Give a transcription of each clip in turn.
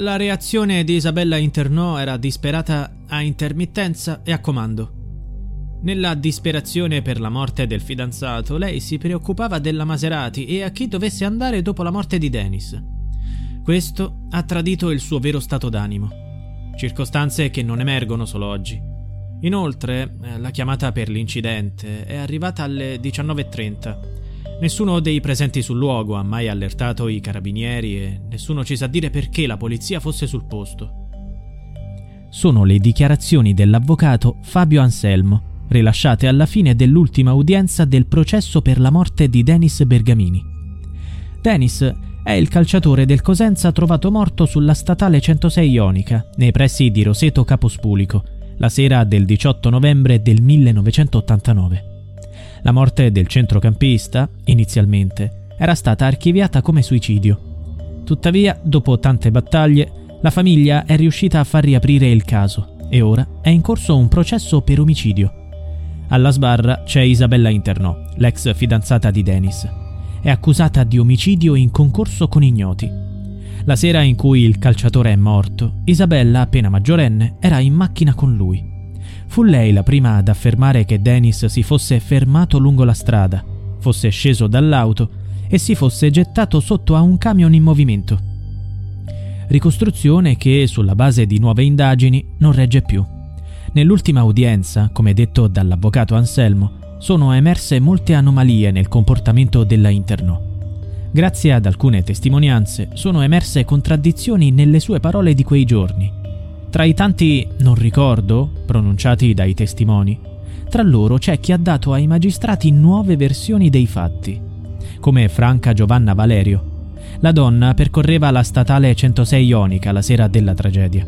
La reazione di Isabella Internò era disperata a intermittenza e a comando. Nella disperazione per la morte del fidanzato, lei si preoccupava della Maserati e a chi dovesse andare dopo la morte di Dennis. Questo ha tradito il suo vero stato d'animo, circostanze che non emergono solo oggi. Inoltre, eh, la chiamata per l'incidente è arrivata alle 19.30. Nessuno dei presenti sul luogo ha mai allertato i carabinieri e nessuno ci sa dire perché la polizia fosse sul posto. Sono le dichiarazioni dell'avvocato Fabio Anselmo, rilasciate alla fine dell'ultima udienza del processo per la morte di Denis Bergamini. Denis è il calciatore del Cosenza trovato morto sulla statale 106 Ionica, nei pressi di Roseto Capospulico, la sera del 18 novembre del 1989. La morte del centrocampista, inizialmente, era stata archiviata come suicidio. Tuttavia, dopo tante battaglie, la famiglia è riuscita a far riaprire il caso e ora è in corso un processo per omicidio. Alla sbarra c'è Isabella Internò, l'ex fidanzata di Denis. È accusata di omicidio in concorso con ignoti. La sera in cui il calciatore è morto, Isabella, appena maggiorenne, era in macchina con lui. Fu lei la prima ad affermare che Dennis si fosse fermato lungo la strada, fosse sceso dall'auto e si fosse gettato sotto a un camion in movimento. Ricostruzione che, sulla base di nuove indagini, non regge più. Nell'ultima udienza, come detto dall'avvocato Anselmo, sono emerse molte anomalie nel comportamento della Internò. Grazie ad alcune testimonianze sono emerse contraddizioni nelle sue parole di quei giorni. Tra i tanti non ricordo, pronunciati dai testimoni, tra loro c'è chi ha dato ai magistrati nuove versioni dei fatti, come Franca Giovanna Valerio. La donna percorreva la statale 106 Ionica la sera della tragedia.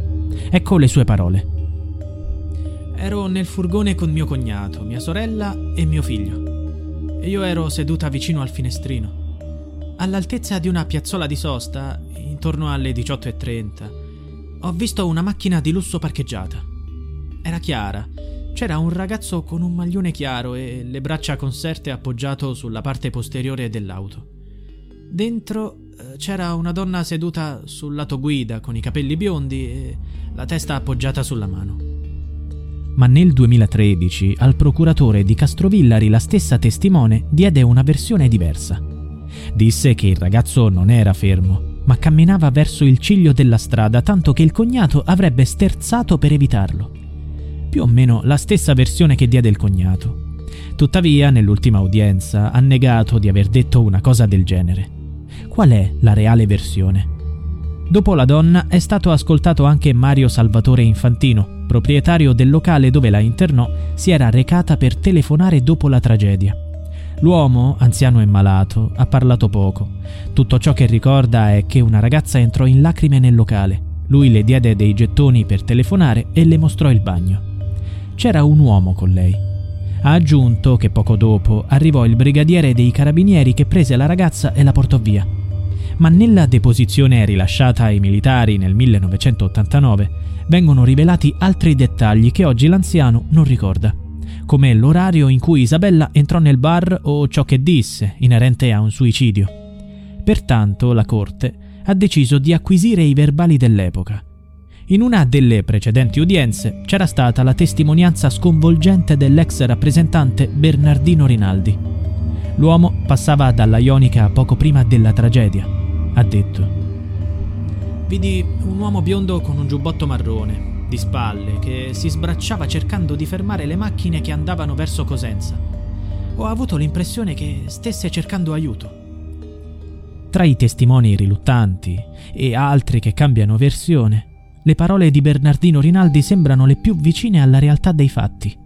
Ecco le sue parole. Ero nel furgone con mio cognato, mia sorella e mio figlio. E io ero seduta vicino al finestrino. All'altezza di una piazzola di sosta, intorno alle 18.30, ho visto una macchina di lusso parcheggiata. Era chiara. C'era un ragazzo con un maglione chiaro e le braccia conserte appoggiato sulla parte posteriore dell'auto. Dentro eh, c'era una donna seduta sul lato guida con i capelli biondi e la testa appoggiata sulla mano. Ma nel 2013 al procuratore di Castrovillari la stessa testimone diede una versione diversa. Disse che il ragazzo non era fermo, ma camminava verso il ciglio della strada tanto che il cognato avrebbe sterzato per evitarlo. Più o meno la stessa versione che diede il cognato. Tuttavia, nell'ultima udienza, ha negato di aver detto una cosa del genere. Qual è la reale versione? Dopo la donna è stato ascoltato anche Mario Salvatore Infantino, proprietario del locale dove la internò, si era recata per telefonare dopo la tragedia. L'uomo, anziano e malato, ha parlato poco. Tutto ciò che ricorda è che una ragazza entrò in lacrime nel locale. Lui le diede dei gettoni per telefonare e le mostrò il bagno. C'era un uomo con lei. Ha aggiunto che poco dopo arrivò il brigadiere dei carabinieri che prese la ragazza e la portò via. ma nella deposizione rilasciata ai militari nel 1989 vengono rivelati altri dettagli che oggi l'anziano non ricorda, come l'orario in cui Isabella entrò nel bar o ciò che disse, inerente a un suicidio. Pertanto la Corte ha deciso di acquisire i verbali dell'epoca. In una delle precedenti udienze c'era stata la testimonianza sconvolgente dell'ex rappresentante Bernardino Rinaldi. L'uomo passava dalla Ionica poco prima della tragedia. Ha detto: Vidi un uomo biondo con un giubbotto marrone, di spalle, che si sbracciava cercando di fermare le macchine che andavano verso Cosenza. Ho avuto l'impressione che stesse cercando aiuto. Tra i testimoni riluttanti e altri che cambiano versione, le parole di Bernardino Rinaldi sembrano le più vicine alla realtà dei fatti.